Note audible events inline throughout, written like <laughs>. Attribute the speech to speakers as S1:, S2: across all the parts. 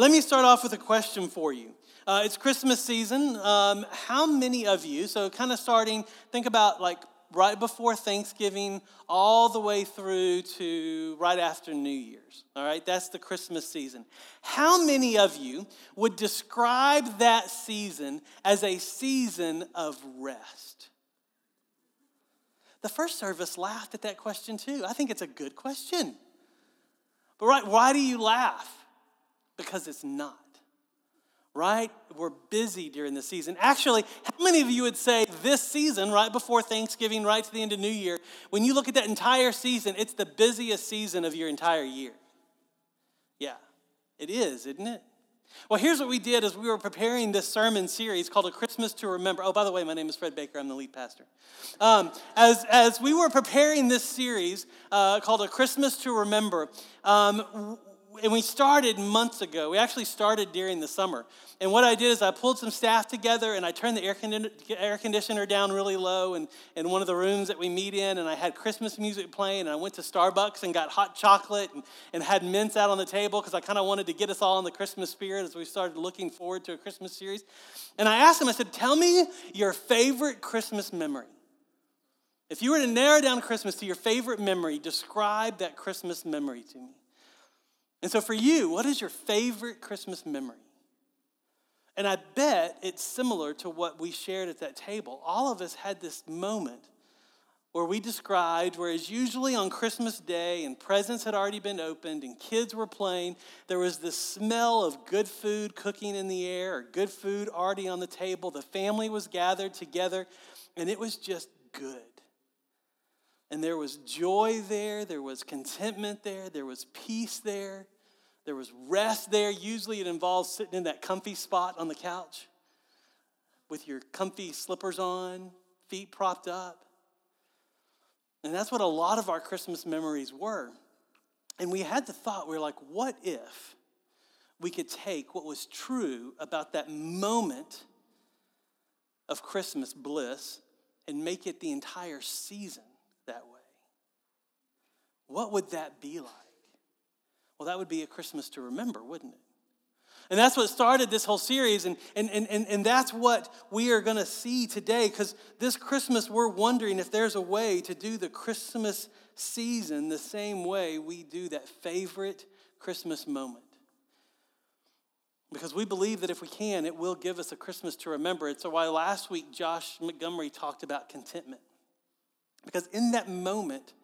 S1: Let me start off with a question for you. Uh, it's Christmas season. Um, how many of you, so kind of starting, think about like right before Thanksgiving all the way through to right after New Year's. All right, that's the Christmas season. How many of you would describe that season as a season of rest? The first service laughed at that question too. I think it's a good question. But right, why do you laugh? Because it's not right? We're busy during the season. Actually, how many of you would say this season, right before Thanksgiving, right to the end of New Year, when you look at that entire season, it's the busiest season of your entire year? Yeah, it is, isn't it? Well, here's what we did as we were preparing this sermon series called A Christmas to Remember. Oh, by the way, my name is Fred Baker. I'm the lead pastor. Um, as, as we were preparing this series uh, called A Christmas to Remember, um, and we started months ago. We actually started during the summer. And what I did is I pulled some staff together and I turned the air, air conditioner down really low in, in one of the rooms that we meet in. And I had Christmas music playing. And I went to Starbucks and got hot chocolate and, and had mints out on the table because I kind of wanted to get us all in the Christmas spirit as we started looking forward to a Christmas series. And I asked them, I said, Tell me your favorite Christmas memory. If you were to narrow down Christmas to your favorite memory, describe that Christmas memory to me. And so, for you, what is your favorite Christmas memory? And I bet it's similar to what we shared at that table. All of us had this moment where we described, whereas usually on Christmas Day and presents had already been opened and kids were playing, there was the smell of good food cooking in the air or good food already on the table. The family was gathered together and it was just good. And there was joy there, there was contentment there, there was peace there, there was rest there. Usually it involves sitting in that comfy spot on the couch with your comfy slippers on, feet propped up. And that's what a lot of our Christmas memories were. And we had the thought, we were like, what if we could take what was true about that moment of Christmas bliss and make it the entire season? That way? What would that be like? Well, that would be a Christmas to remember, wouldn't it? And that's what started this whole series, and, and, and, and, that's what we are going to see today, because this Christmas, we're wondering if there's a way to do the Christmas season the same way we do that favorite Christmas moment. Because we believe that if we can, it will give us a Christmas to remember. It's so why last week Josh Montgomery talked about contentment. Because in that moment,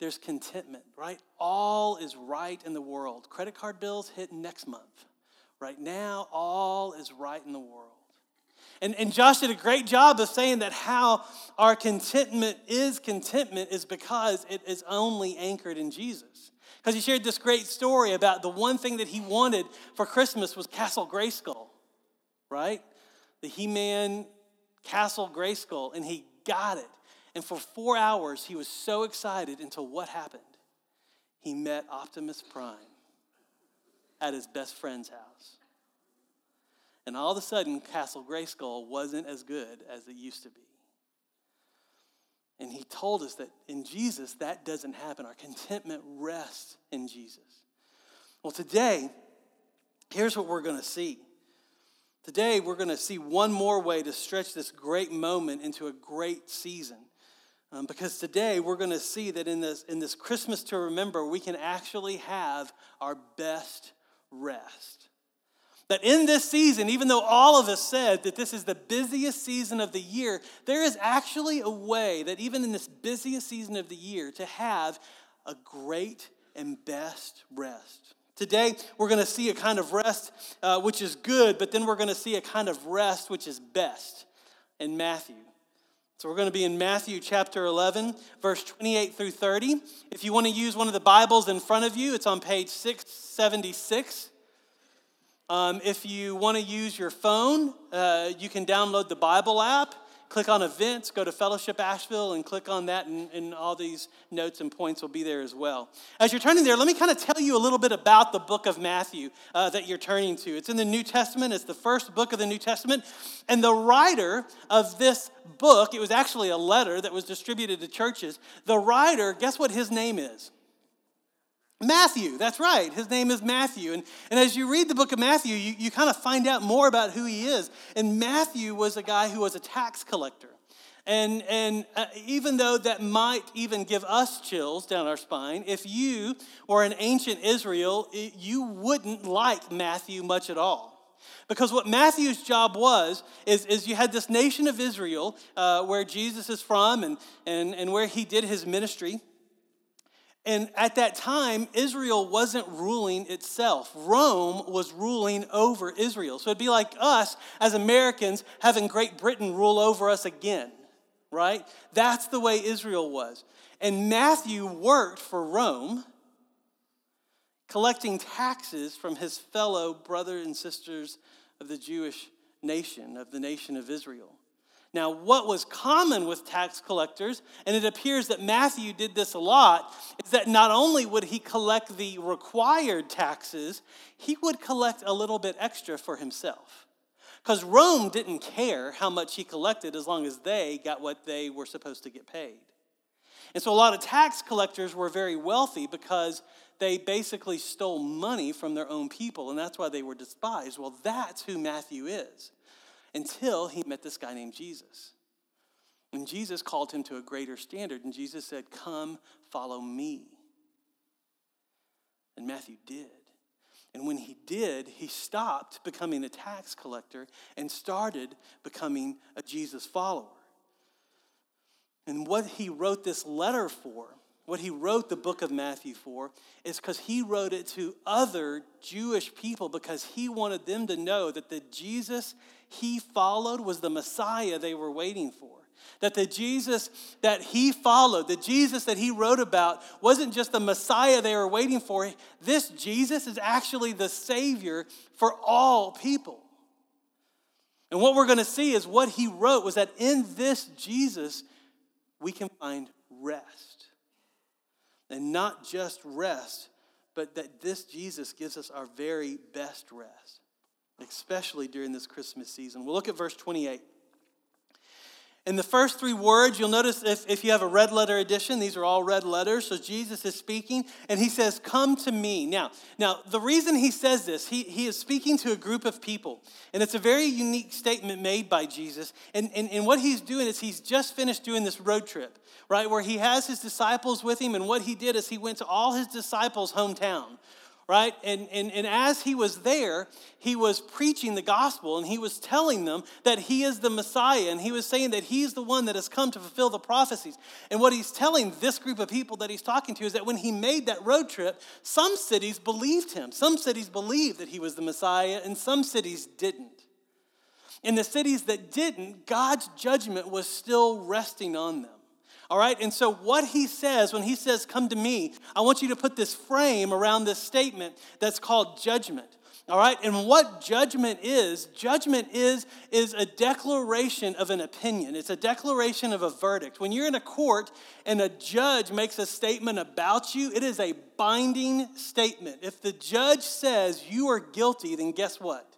S1: there's contentment, right? All is right in the world. Credit card bills hit next month. Right now, all is right in the world. And, and Josh did a great job of saying that how our contentment is contentment is because it is only anchored in Jesus. Because he shared this great story about the one thing that he wanted for Christmas was Castle Grayskull, right? The He Man Castle Grayskull, and he got it. And for four hours, he was so excited until what happened? He met Optimus Prime at his best friend's house. And all of a sudden, Castle Grayskull wasn't as good as it used to be. And he told us that in Jesus, that doesn't happen. Our contentment rests in Jesus. Well, today, here's what we're going to see. Today, we're going to see one more way to stretch this great moment into a great season. Um, because today we're going to see that in this, in this Christmas to remember, we can actually have our best rest. That in this season, even though all of us said that this is the busiest season of the year, there is actually a way that even in this busiest season of the year to have a great and best rest. Today, we're going to see a kind of rest uh, which is good, but then we're going to see a kind of rest which is best in Matthew. So we're going to be in Matthew chapter 11, verse 28 through 30. If you want to use one of the Bibles in front of you, it's on page 676. Um, if you want to use your phone, uh, you can download the Bible app click on events, go to Fellowship Asheville, and click on that, and, and, all these notes and points will be there as well. As you're turning there, let me kind of tell you a little bit about the book of Matthew uh, that you're turning to. It's in the New Testament, it's the first book of the New Testament, and the writer of this book, it was actually a letter that was distributed to churches. The writer, guess what his name is? Matthew, that's right. His name is Matthew. And, and as you read the book of Matthew, you, you kind of find out more about who he is. And Matthew was a guy who was a tax collector. And, and uh, even though that might even give us chills down our spine, if you were in ancient Israel, you wouldn't like Matthew much at all. Because what Matthew's job was is, is you had this nation of Israel uh, where Jesus is from and, and, and where he did his ministry. And at that time, Israel wasn't ruling itself. Rome was ruling over Israel. So it'd be like us as Americans having Great Britain rule over us again, right? That's the way Israel was. And Matthew worked for Rome, collecting taxes from his fellow brother and sisters of the Jewish nation, of the nation of Israel. Now, what was common with tax collectors, and it appears that Matthew did this a lot, is that not only would he collect the required taxes, he would collect a little bit extra for himself. Because Rome didn't care how much he collected as long as they got what they were supposed to get paid. And so a lot of tax collectors were very wealthy because they basically stole money from their own people, and that's why they were despised. Well, that's who Matthew is until he met this guy named Jesus. And Jesus called him to a greater standard, and Jesus said, Come, follow me. And Matthew did. And when he did, he stopped becoming a tax collector and started becoming a Jesus follower. And what he wrote this letter for, what he wrote the book of Matthew for, is because he wrote it to other Jewish people because he wanted them to know that the Jesus he followed was the Messiah they were waiting for. That the Jesus that he followed, the Jesus that he wrote about, wasn't just the Messiah they were waiting for. This Jesus is actually the Savior for all people. And what we're going to see is what he wrote was that in this Jesus, we can find rest. And not just rest, but that this Jesus gives us our very best rest especially during this Christmas season. We'll look at verse 28. In the first three words, you'll notice if, if you have a red letter edition, these are all red letters. So Jesus is speaking and he says, Come to me. Now, now the reason he says this, he, he is speaking to a group of people. And it's a very unique statement made by Jesus. And, and, and what he's doing is he's just finished doing this road trip, right? Where he has his disciples with him. And what he did is he went to all his disciples' hometown, right? And, and, and as he was there, he was preaching the gospel and he was telling them that he is the Messiah and he was saying that he's the one that has come to fulfill the prophecies. And what he's telling this group of people that he's talking to is that when he made that road trip, some cities believed him. Some cities believed that he was the Messiah and some cities didn't. In the cities that didn't, God's judgment was still resting on them. All right, and so what he says when he says, Come to me, I want you to put this frame around this statement that's called judgment. All right, and what judgment is, judgment is, is a declaration of an opinion. It's a declaration of a verdict. When you're in a court and a judge makes a statement about you, it is a binding statement. If the judge says you are guilty, then guess what?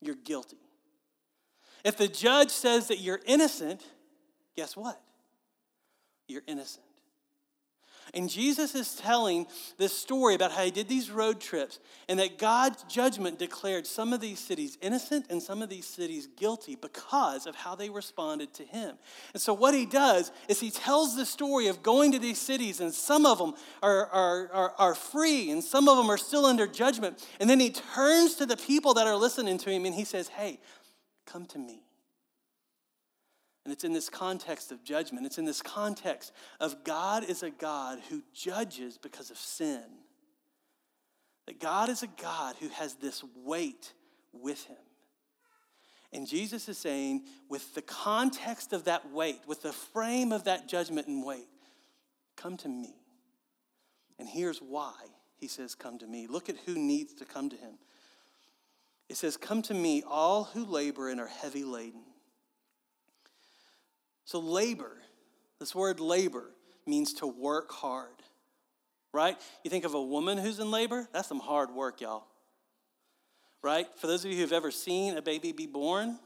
S1: You're guilty. If the judge says that you're innocent, guess what? You're innocent. And Jesus is telling this story about how he did these road trips and that God's judgment declared some of these cities innocent and some of these cities guilty because of how they responded to him. And so, what he does is he tells the story of going to these cities, and some of them are, are, are, are free and some of them are still under judgment. And then he turns to the people that are listening to him and he says, Hey, come to me. And it's in this context of judgment. It's in this context of God is a God who judges because of sin. That God is a God who has this weight with him. And Jesus is saying, with the context of that weight, with the frame of that judgment and weight, come to me. And here's why he says, Come to me. Look at who needs to come to him. It says, Come to me, all who labor and are heavy laden so, labor, this word labor means to work hard, right? You think of a woman who's in labor, that's some hard work, y'all. Right? For those of you who've ever seen a baby be born,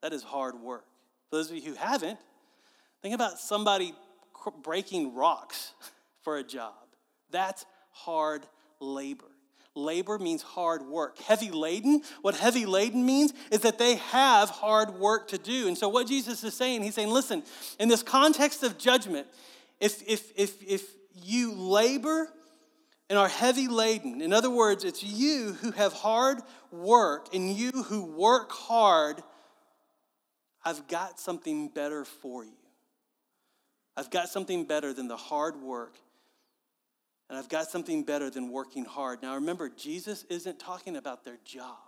S1: that is hard work. For those of you who haven't, think about somebody breaking rocks <laughs> for a job. That's hard labor. Labor means hard work. Heavy laden, what heavy laden means is that they have hard work to do. And so, what Jesus is saying, he's saying, listen, in this context of judgment, if, if, if, if you labor and are heavy laden, in other words, it's you who have hard work and you who work hard, I've got something better for you. I've got something better than the hard work and I've got something better than working hard. Now remember, Jesus isn't talking about their job.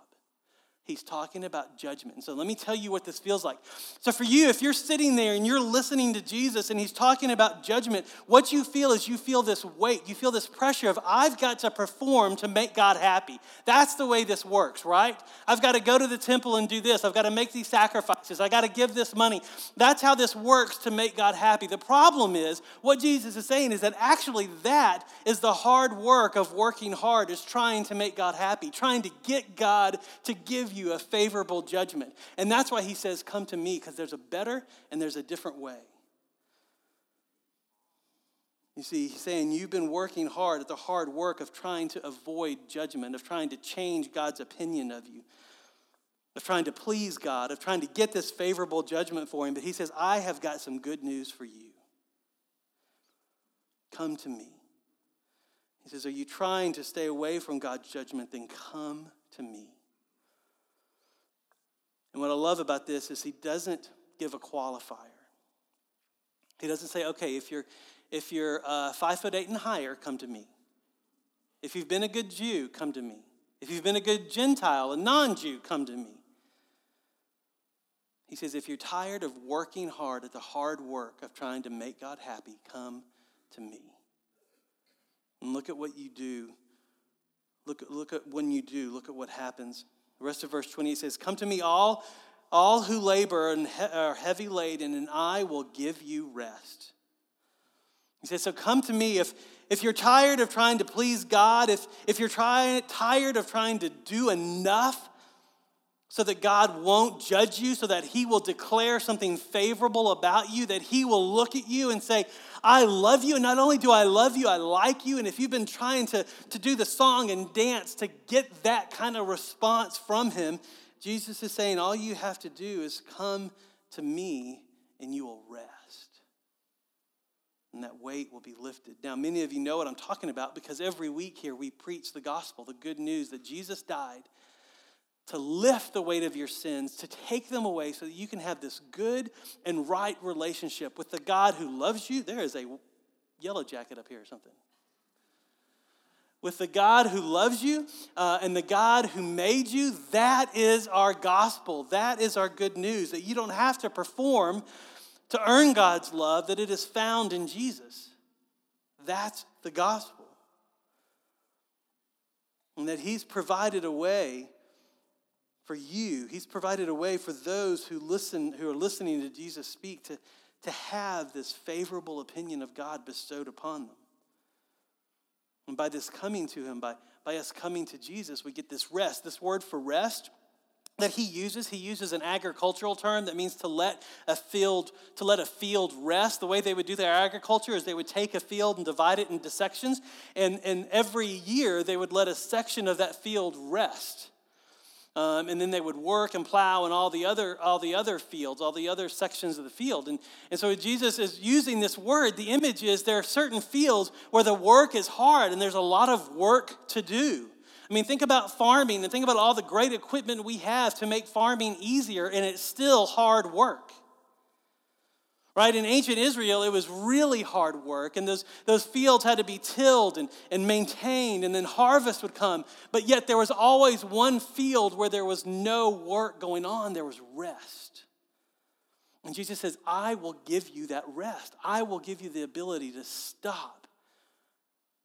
S1: He's talking about judgment. And so let me tell you what this feels like. So, for you, if you're sitting there and you're listening to Jesus and he's talking about judgment, what you feel is you feel this weight, you feel this pressure of, I've got to perform to make God happy. That's the way this works, right? I've got to go to the temple and do this. I've got to make these sacrifices. I've got to give this money. That's how this works to make God happy. The problem is, what Jesus is saying is that actually that is the hard work of working hard, is trying to make God happy, trying to get God to give you a favorable judgment. And that's why he says, Come to me, because there's a better and there's a different way. You see, he's saying you've been working hard at the hard work of trying to avoid judgment, of trying to change God's opinion of you, of trying to please God, of trying to get this favorable judgment for him. But he says, I have got some good news for you. Come to me. He says, Are you trying to stay away from God's judgment? Then come to me. And what I love about this is he doesn't give a qualifier. He doesn't say, okay, if you're, if you're uh, five foot eight and higher, come to me. If you've been a good Jew, come to me. If you've been a good Gentile, a non Jew, come to me. He says, if you're tired of working hard at the hard work of trying to make God happy, come to me. And look at what you do. Look, look at when you do, look at what happens. The rest of verse 20 says, Come to me, all, all who labor and he- are heavy laden, and I will give you rest. He says, So come to me. If, if you're tired of trying to please God, if, if you're try, tired of trying to do enough so that God won't judge you, so that He will declare something favorable about you, that He will look at you and say, I love you. And not only do I love you, I like you. And if you've been trying to, to do the song and dance to get that kind of response from Him, Jesus is saying, All you have to do is come to me and you will rest. And that weight will be lifted. Now, many of you know what I'm talking about because every week here we preach the gospel, the good news that Jesus died to lift the weight of your sins, to take them away so that you can have this good and right relationship with the God who loves you. There is a yellow jacket up here or something. With the God who loves you uh, and the God who made you, that is our gospel. That is our good news that you don't have to perform to earn God's love, that it is found in Jesus. That's the gospel. And that He's provided a way for you. He's provided a way for those who listen, who are listening to Jesus speak, to, to have this favorable opinion of God bestowed upon them. And by this coming to Him, by, by us coming to Jesus, we get this rest. This word for rest that he uses he uses an agricultural term that means to let a field to let a field rest the way they would do their agriculture is they would take a field and divide it into sections and, and every year they would let a section of that field rest um, and then they would work and plow and all the other all the other fields all the other sections of the field. And, and so jesus is using this word the image is there are certain fields where the work is hard and there's a lot of work to do. I mean think about farming and think about all the great equipment we have to make farming easier and it's still hard work right? In ancient Israel, it was really hard work, and those, those fields had to be tilled and, and maintained, and then harvest would come. But yet, there was always one field where there was no work going on, there was rest. And Jesus says, I will give you that rest. I will give you the ability to stop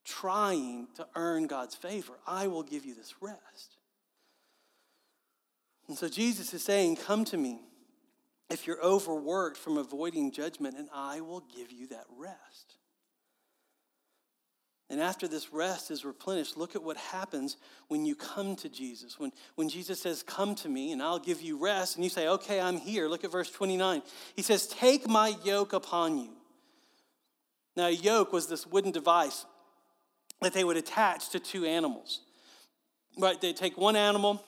S1: trying to earn God's favor. I will give you this rest. And so Jesus is saying, Come to me if you're overworked from avoiding judgment, and I will give you that rest. And after this rest is replenished, look at what happens when you come to Jesus. When, when Jesus says, Come to me and I'll give you rest, and you say, Okay, I'm here. Look at verse 29. He says, Take my yoke upon you. Now, a yoke was this wooden device that they would attach to two animals. Right? They take one animal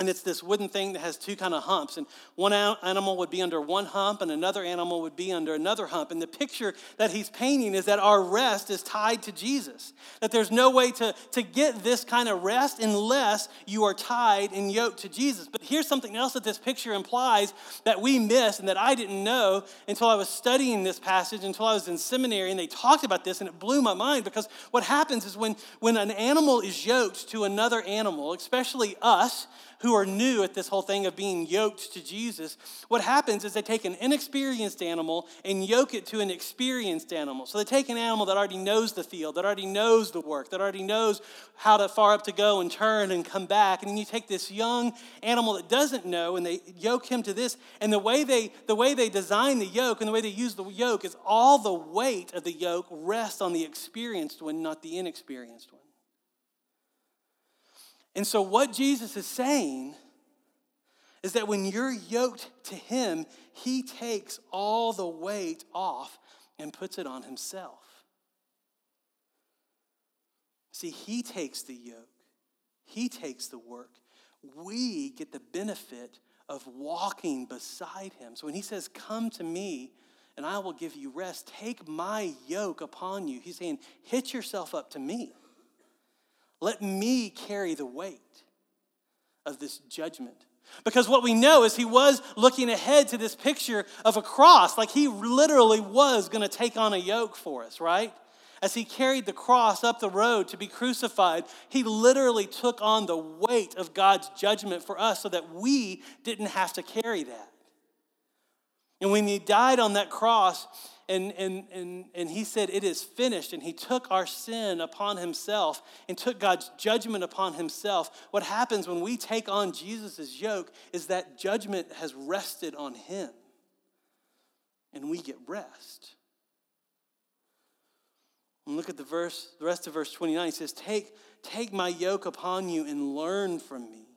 S1: and it's this wooden thing that has two kind of humps and one animal would be under one hump and another animal would be under another hump. And the picture that he's painting is that our rest is tied to jesus that there's no way to, to get this kind of rest unless you are tied and yoked to jesus. But here's something else that this picture implies that we miss and that i didn't know until i was studying this passage until i was in seminary and they talked about this and it blew my mind because what happens is when, when an animal is yoked to another animal especially us who are new at this whole thing of being yoked to Jesus, what happens is they take an inexperienced animal and yoke it to an experienced animal. So they take an animal that already knows the field, that already knows the work, that already knows how to far up to go and turn and come back. And then you take this young animal that doesn't know and they yoke him to this. And the way they the way they design the yoke and the way they use the yoke is all the weight of the yoke rests on the experienced one, not the inexperienced one. And so, what Jesus is saying is that when you're yoked to Him, He takes all the weight off and puts it on Himself. See, He takes the yoke, He takes the work. We get the benefit of walking beside Him. So, when He says, Come to me, and I will give you rest. Take my yoke upon you. He's saying, hitch yourself up to me. Let me carry the weight of this judgment. Because what we know is he was looking ahead to this picture of a cross, like he literally was going to take on a yoke for us, right? As he carried the cross up the road to be crucified, he literally took on the weight of God's judgment for us so that we didn't have to carry that. And when he died on that cross, and, and, and, and he said, It is finished. And he took our sin upon himself and took God's judgment upon himself. What happens when we take on Jesus' yoke is that judgment has rested on him, and we get rest. And look at the verse, the rest of verse 29. He says, Take, take my yoke upon you and learn from me.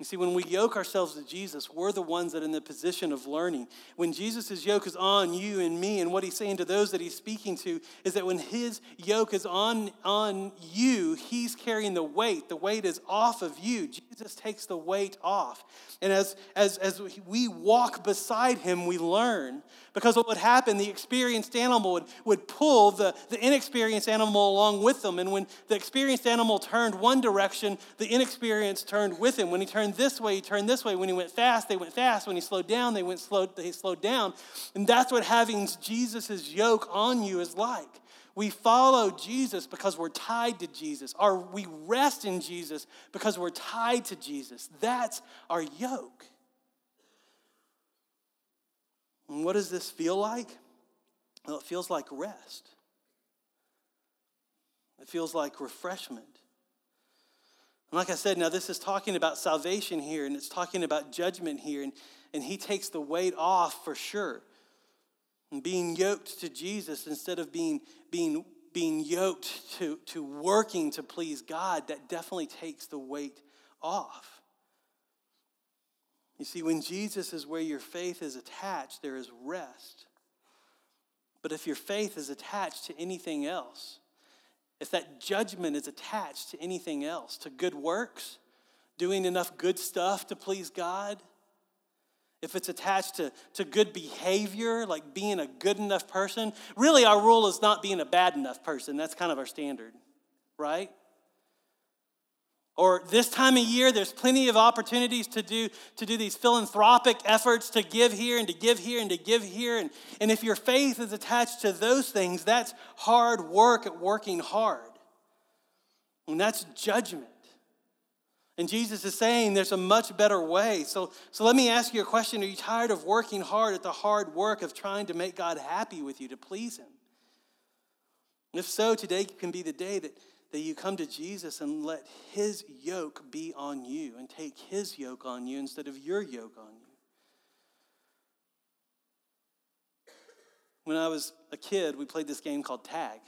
S1: You see, when we yoke ourselves to Jesus, we're the ones that are in the position of learning. When Jesus' yoke is on you and me, and what he's saying to those that he's speaking to is that when his yoke is on, on you, he's carrying the weight. The weight is off of you. Jesus takes the weight off. And as, as, as we walk beside him, we learn. Because what would happen, the experienced animal would, would pull the, the inexperienced animal along with them. And when the experienced animal turned one direction, the inexperienced turned with him. When he turned this way, he turned this way. When he went fast, they went fast. When he slowed down, they went slow, they slowed down. And that's what having Jesus' yoke on you is like. We follow Jesus because we're tied to Jesus, or we rest in Jesus because we're tied to Jesus. That's our yoke. And what does this feel like? Well, it feels like rest. It feels like refreshment. And like I said, now this is talking about salvation here, and it's talking about judgment here, and, and he takes the weight off for sure. And being yoked to Jesus instead of being, being, being yoked to, to working to please God, that definitely takes the weight off. You see, when Jesus is where your faith is attached, there is rest. But if your faith is attached to anything else, if that judgment is attached to anything else, to good works, doing enough good stuff to please God, if it's attached to, to good behavior, like being a good enough person, really our rule is not being a bad enough person. That's kind of our standard, right? Or this time of year, there's plenty of opportunities to do, to do these philanthropic efforts to give here and to give here and to give here. And, and if your faith is attached to those things, that's hard work at working hard. And that's judgment. And Jesus is saying there's a much better way. So, so let me ask you a question Are you tired of working hard at the hard work of trying to make God happy with you, to please Him? If so, today can be the day that that you come to Jesus and let his yoke be on you and take his yoke on you instead of your yoke on you. When I was a kid, we played this game called tag.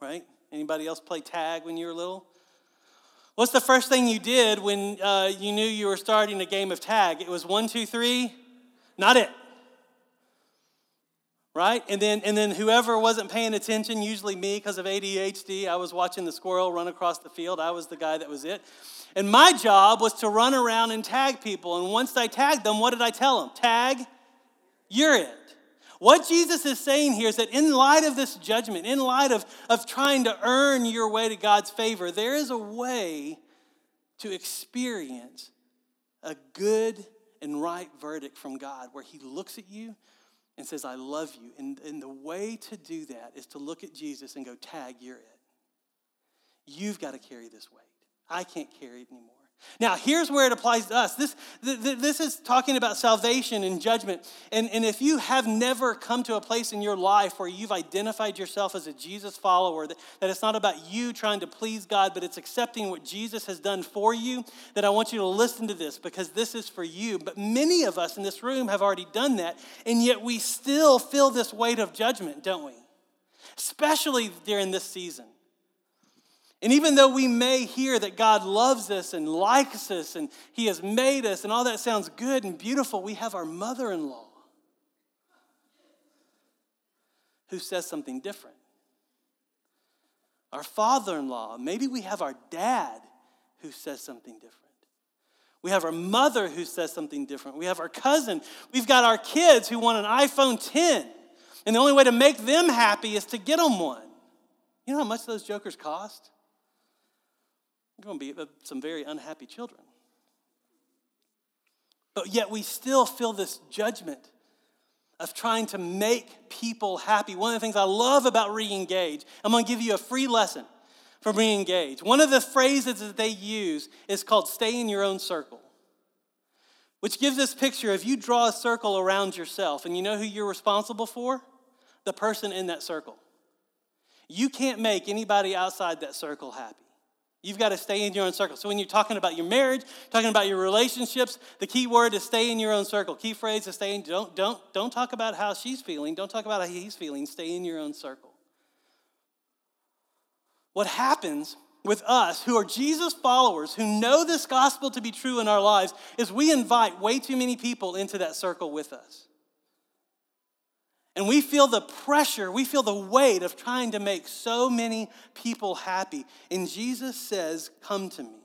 S1: Right? Anybody else play tag when you were little? What's the first thing you did when uh, you knew you were starting a game of tag? It was one, two, three, not it right? And then, and then whoever wasn't paying attention, usually me because of ADHD, I was watching the squirrel run across the field. I was the guy that was it. And my job was to run around and tag people. And once I tagged them, what did I tell them? Tag, you're it. What Jesus is saying here is that in light of this judgment, in light of, of trying to earn your way to God's favor, there is a way to experience a good and right verdict from God where He looks at you and says, I love you. And, and the way to do that is to look at Jesus and go, Tag, you're it. You've got to carry this weight. I can't carry it anymore. Now, here's where it applies to us. This, this is talking about salvation and judgment. And, and if you have never come to a place in your life where you've identified yourself as a Jesus follower, that, that it's not about you trying to please God, but it's accepting what Jesus has done for you, that I want you to listen to this because this is for you. But many of us in this room have already done that, and yet we still feel this weight of judgment, don't we? Especially during this season. And even though we may hear that God loves us and likes us and He has made us and all that sounds good and beautiful, we have our mother in law who says something different. Our father in law, maybe we have our dad who says something different. We have our mother who says something different. We have our cousin. We've got our kids who want an iPhone 10. And the only way to make them happy is to get them one. You know how much those jokers cost? You're going to be some very unhappy children. But yet we still feel this judgment of trying to make people happy. One of the things I love about Reengage, I'm going to give you a free lesson from Reengage. One of the phrases that they use is called stay in your own circle, which gives this picture if you draw a circle around yourself, and you know who you're responsible for? The person in that circle. You can't make anybody outside that circle happy. You've got to stay in your own circle. So when you're talking about your marriage, talking about your relationships, the key word is stay in your own circle. Key phrase is stay in, don't, don't, don't talk about how she's feeling. Don't talk about how he's feeling. Stay in your own circle. What happens with us who are Jesus followers, who know this gospel to be true in our lives, is we invite way too many people into that circle with us. And we feel the pressure, we feel the weight of trying to make so many people happy. And Jesus says, Come to me.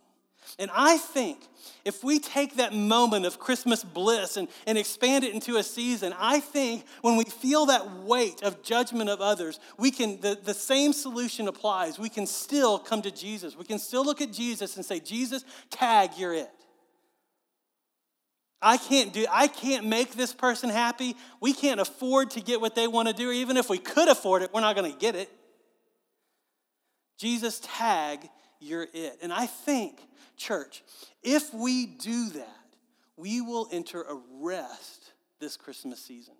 S1: And I think if we take that moment of Christmas bliss and, and expand it into a season, I think when we feel that weight of judgment of others, we can, the, the same solution applies. We can still come to Jesus. We can still look at Jesus and say, Jesus, tag, you're it. I can't do I can't make this person happy. We can't afford to get what they want to do, even if we could afford it, we're not going to get it. Jesus tag, you're it. And I think, church, if we do that, we will enter a rest this Christmas season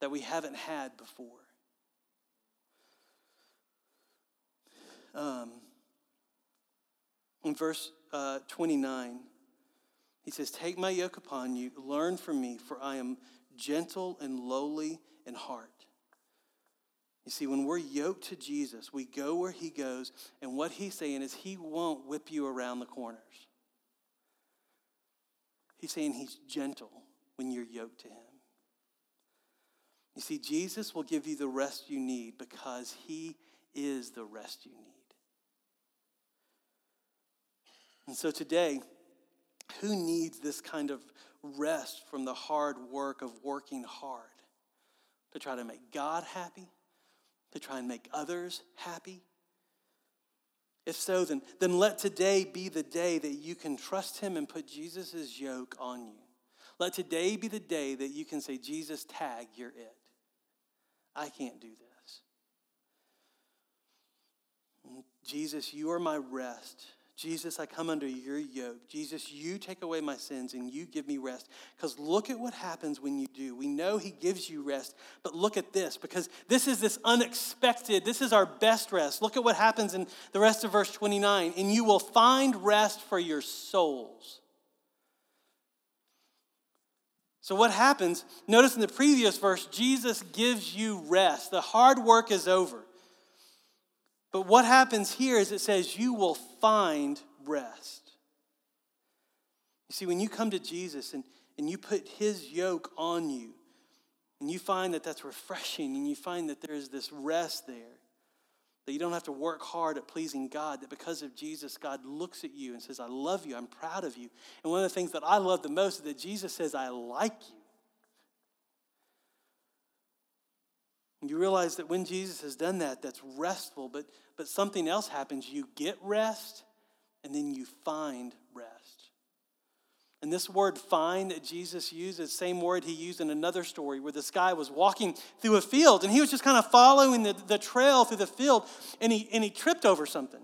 S1: that we haven't had before. Um, in verse uh, 29, he says, Take my yoke upon you, learn from me, for I am gentle and lowly in heart. You see, when we're yoked to Jesus, we go where he goes, and what he's saying is he won't whip you around the corners. He's saying he's gentle when you're yoked to him. You see, Jesus will give you the rest you need because he is the rest you need. And so today, who needs this kind of rest from the hard work of working hard to try to make God happy, to try and make others happy? If so, then, then let today be the day that you can trust Him and put Jesus' yoke on you. Let today be the day that you can say, Jesus, tag, you're it. I can't do this. Mm, Jesus, you are my rest. Jesus, I come under your yoke. Jesus, you take away my sins and you give me rest. Because look at what happens when you do. We know He gives you rest, but look at this because this is this unexpected, this is our best rest. Look at what happens in the rest of verse 29 and you will find rest for your souls. So, what happens? Notice in the previous verse, Jesus gives you rest. The hard work is over. But what happens here is it says, You will find rest. You see, when you come to Jesus and, and you put his yoke on you, And you find that that's refreshing, and you find that there's this rest there. That you don't have to work hard at pleasing God, that because of Jesus, God looks at you and says, I love you, I'm proud of you. And one of the things that I love the most is that Jesus says, I like you. And you realize that when Jesus has done that, that's restful, but, but something else happens. You get rest, and then you find rest. And this word find that Jesus the same word he used in another story where this guy was walking through a field and he was just kind of following the, the trail through the field and he, and he tripped over something.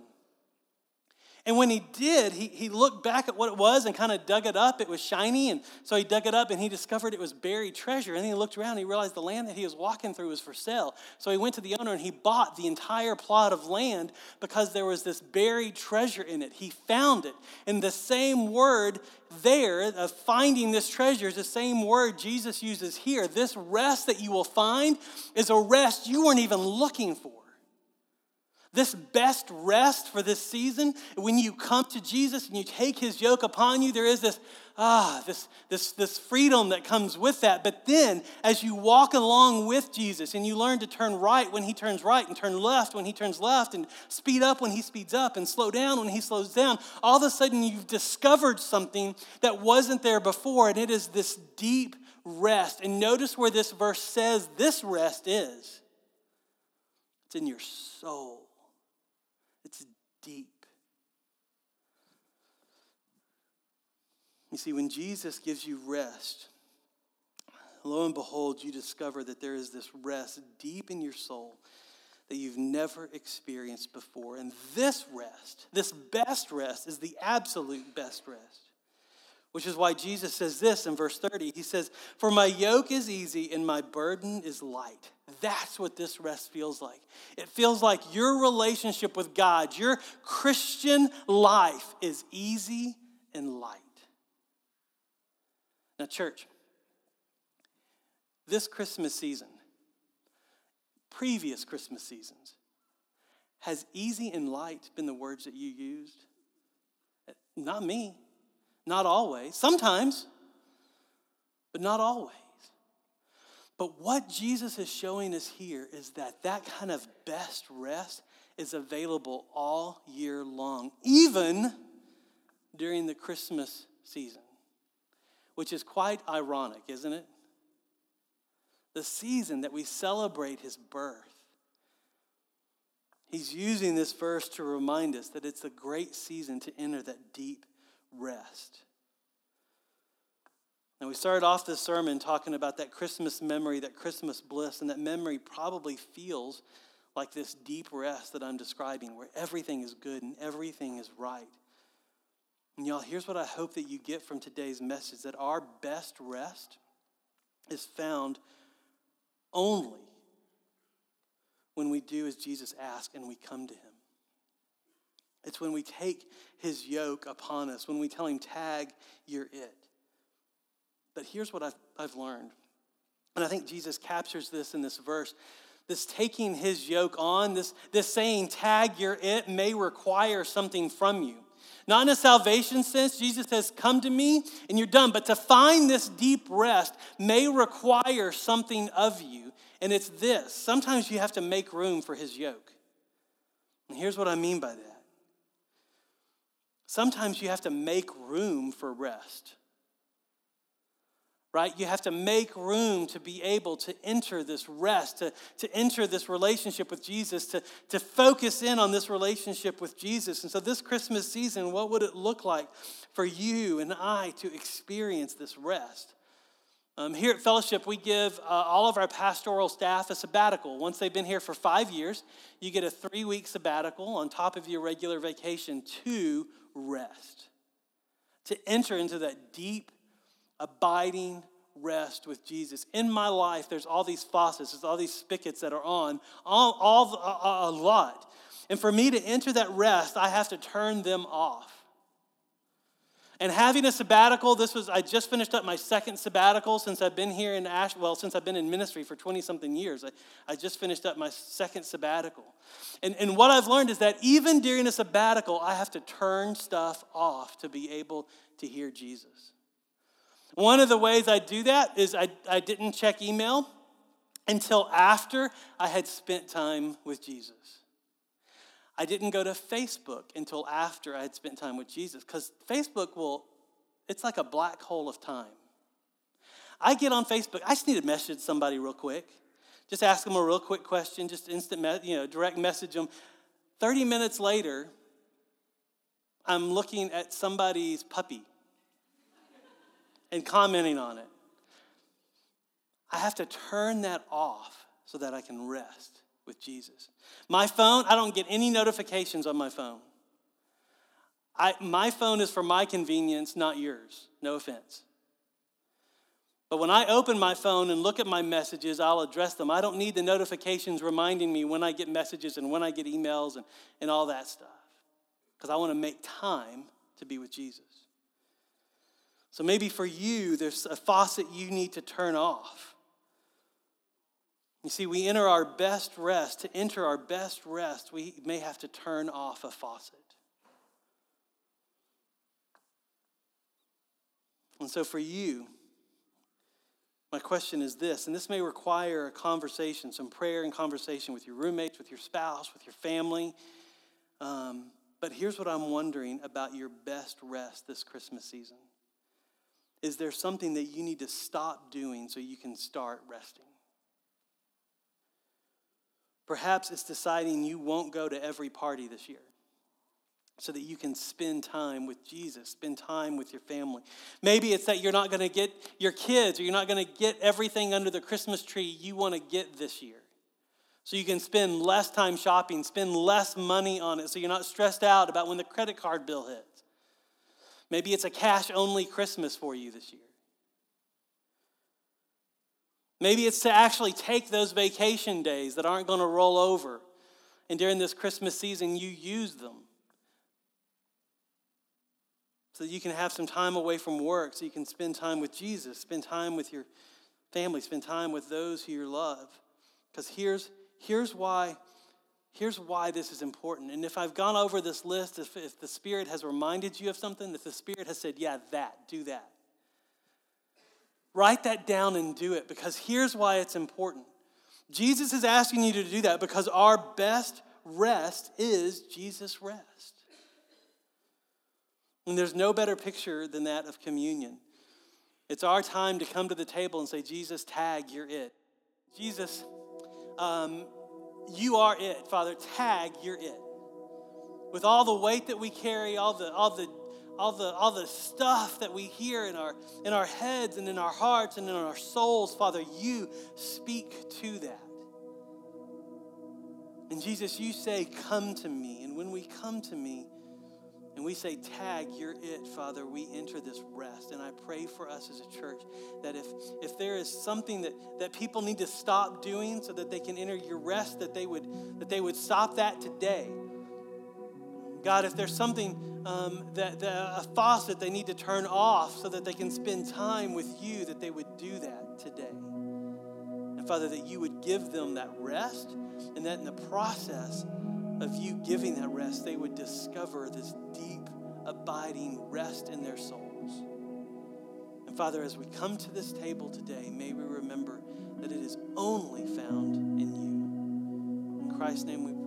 S1: And when he did, he, he looked back at what it was and kind of dug it up. It was shiny, and so he dug it up and he discovered it was buried treasure. And he looked around and he realized the land that he was walking through was for sale. So he went to the owner and he bought the entire plot of land because there was this buried treasure in it. He found it. And the same word there of finding this treasure is the same word Jesus uses here. This rest that you will find is a rest you weren't even looking for. This best rest for this season, when you come to Jesus and you take his yoke upon you, there is this, ah, this, this, this freedom that comes with that. But then, as you walk along with Jesus and you learn to turn right when he turns right and turn left when he turns left and speed up when he speeds up and slow down when he slows down, all of a sudden you've discovered something that wasn't there before, and it is this deep rest. And notice where this verse says this rest is it's in your soul deep. You see, when Jesus gives you rest, lo and behold, you discover that there is this rest deep in your soul that you've never experienced before. And this rest, this best rest, is the absolute best rest. Which is why Jesus says this in verse 30. He says, For my yoke is easy and my burden is light. That's what this rest feels like. It feels like your relationship with God, your Christian life is easy and light. Now, church, this Christmas season, previous Christmas seasons, has easy and light been the words that you used? Not me. Not always. Sometimes, but not always. But what Jesus is showing us here is that that kind of best rest is available all year long, even during the Christmas season, which is quite ironic, isn't it? The season that we celebrate his birth. He's using this verse to remind us that it's a great season to enter that deep rest. And we started off this sermon talking about that Christmas memory, that Christmas bliss, and that memory probably feels like this deep rest that I'm describing, where everything is good and everything is right. And y'all, here's what I hope that you get from today's message that our best rest is found only when we do as Jesus asked and we come to him. It's when we take his yoke upon us, when we tell him, Tag, you're it. But here's what I've, I've learned. And I think Jesus captures this in this verse. This taking his yoke on, this, this saying, Tag, you're it, may require something from you. Not in a salvation sense. Jesus says, Come to me and you're done. But to find this deep rest may require something of you. And it's this sometimes you have to make room for his yoke. And here's what I mean by that Sometimes you have to make room for rest. Right? You have to make room to be able to enter this rest, to, to enter this relationship with Jesus, to, to focus in on this relationship with Jesus. And so, this Christmas season, what would it look like for you and I to experience this rest? Um, here at Fellowship, we give uh, all of our pastoral staff a sabbatical. Once they've been here for five years, you get a three week sabbatical on top of your regular vacation to rest, to enter into that deep, abiding rest with Jesus. In my life, there's all these faucets, there's all these spigots that are on, all, all a, a lot. And for me to enter that rest, I have to turn them off. And having a sabbatical, this was, I just finished up my second sabbatical since I've been here in Ash, well, since I've been in ministry for 20 something years. I, I just finished up my second sabbatical. And, and what I've learned is that even during a sabbatical, I have to turn stuff off to be able to hear Jesus. One of the ways I do that is I, I didn't check email until after I had spent time with Jesus. I didn't go to Facebook until after I had spent time with Jesus because Facebook will, it's like a black hole of time. I get on Facebook, I just need to message somebody real quick. Just ask them a real quick question, just instant, you know, direct message them. 30 minutes later, I'm looking at somebody's puppy and commenting on it. I have to turn that off so that I can rest with Jesus. My phone, I don't get any notifications on my phone. I, my phone is for my convenience, not yours. No offense. But when I open my phone and look at my messages, I'll address them. I don't need the notifications reminding me when I get messages and when I get emails and, and all that stuff. Because I want to make time to be with Jesus. So maybe for you, there's a faucet you need to turn off. You see, we enter our best rest. To enter our best rest, we may have to turn off a faucet. And so for you, my question is this, and this may require a conversation, some prayer and conversation with your roommates, with your spouse, with your family. Um, but here's what I'm wondering about your best rest this Christmas season. Is there something that you need to stop doing so you can start resting? Perhaps it's deciding you won't go to every party this year so that you can spend time with Jesus, spend time with your family. Maybe it's that you're not going to get your kids or you're not going to get everything under the Christmas tree you want to get this year. So you can spend less time shopping, spend less money on it so you're not stressed out about when the credit card bill hits. Maybe it's a cash only Christmas for you this year. Maybe it's to actually take those vacation days that aren't going to roll over. And during this Christmas season, you use them. So that you can have some time away from work, so you can spend time with Jesus, spend time with your family, spend time with those who you love. Because here's, here's why. Here's why this is important. And if I've gone over this list, if, if the Spirit has reminded you of something, if the Spirit has said, yeah, that, do that, Write that down and do it because here's why it's important. Jesus is asking you to do that because our best rest is Jesus' rest. And there's no better picture than that of communion. It's our time to come to the table and say, Jesus, tag, you're it. Jesus, um, you are it. Father, tag, you're it. With all the weight that we carry, all the, all the all the, all the stuff that we hear in our, in our heads and in our hearts and in our souls, Father, you speak to that. And Jesus, you say, Come to me. And when we come to me and we say, Tag, you're it, Father, we enter this rest. And I pray for us as a church that if, if there is something that, that people need to stop doing so that they can enter your rest, that they would, that they would stop that today. God, if there's something um, that, that a faucet they need to turn off so that they can spend time with you, that they would do that today. And Father, that you would give them that rest, and that in the process of you giving that rest, they would discover this deep, abiding rest in their souls. And Father, as we come to this table today, may we remember that it is only found in you. In Christ's name we pray.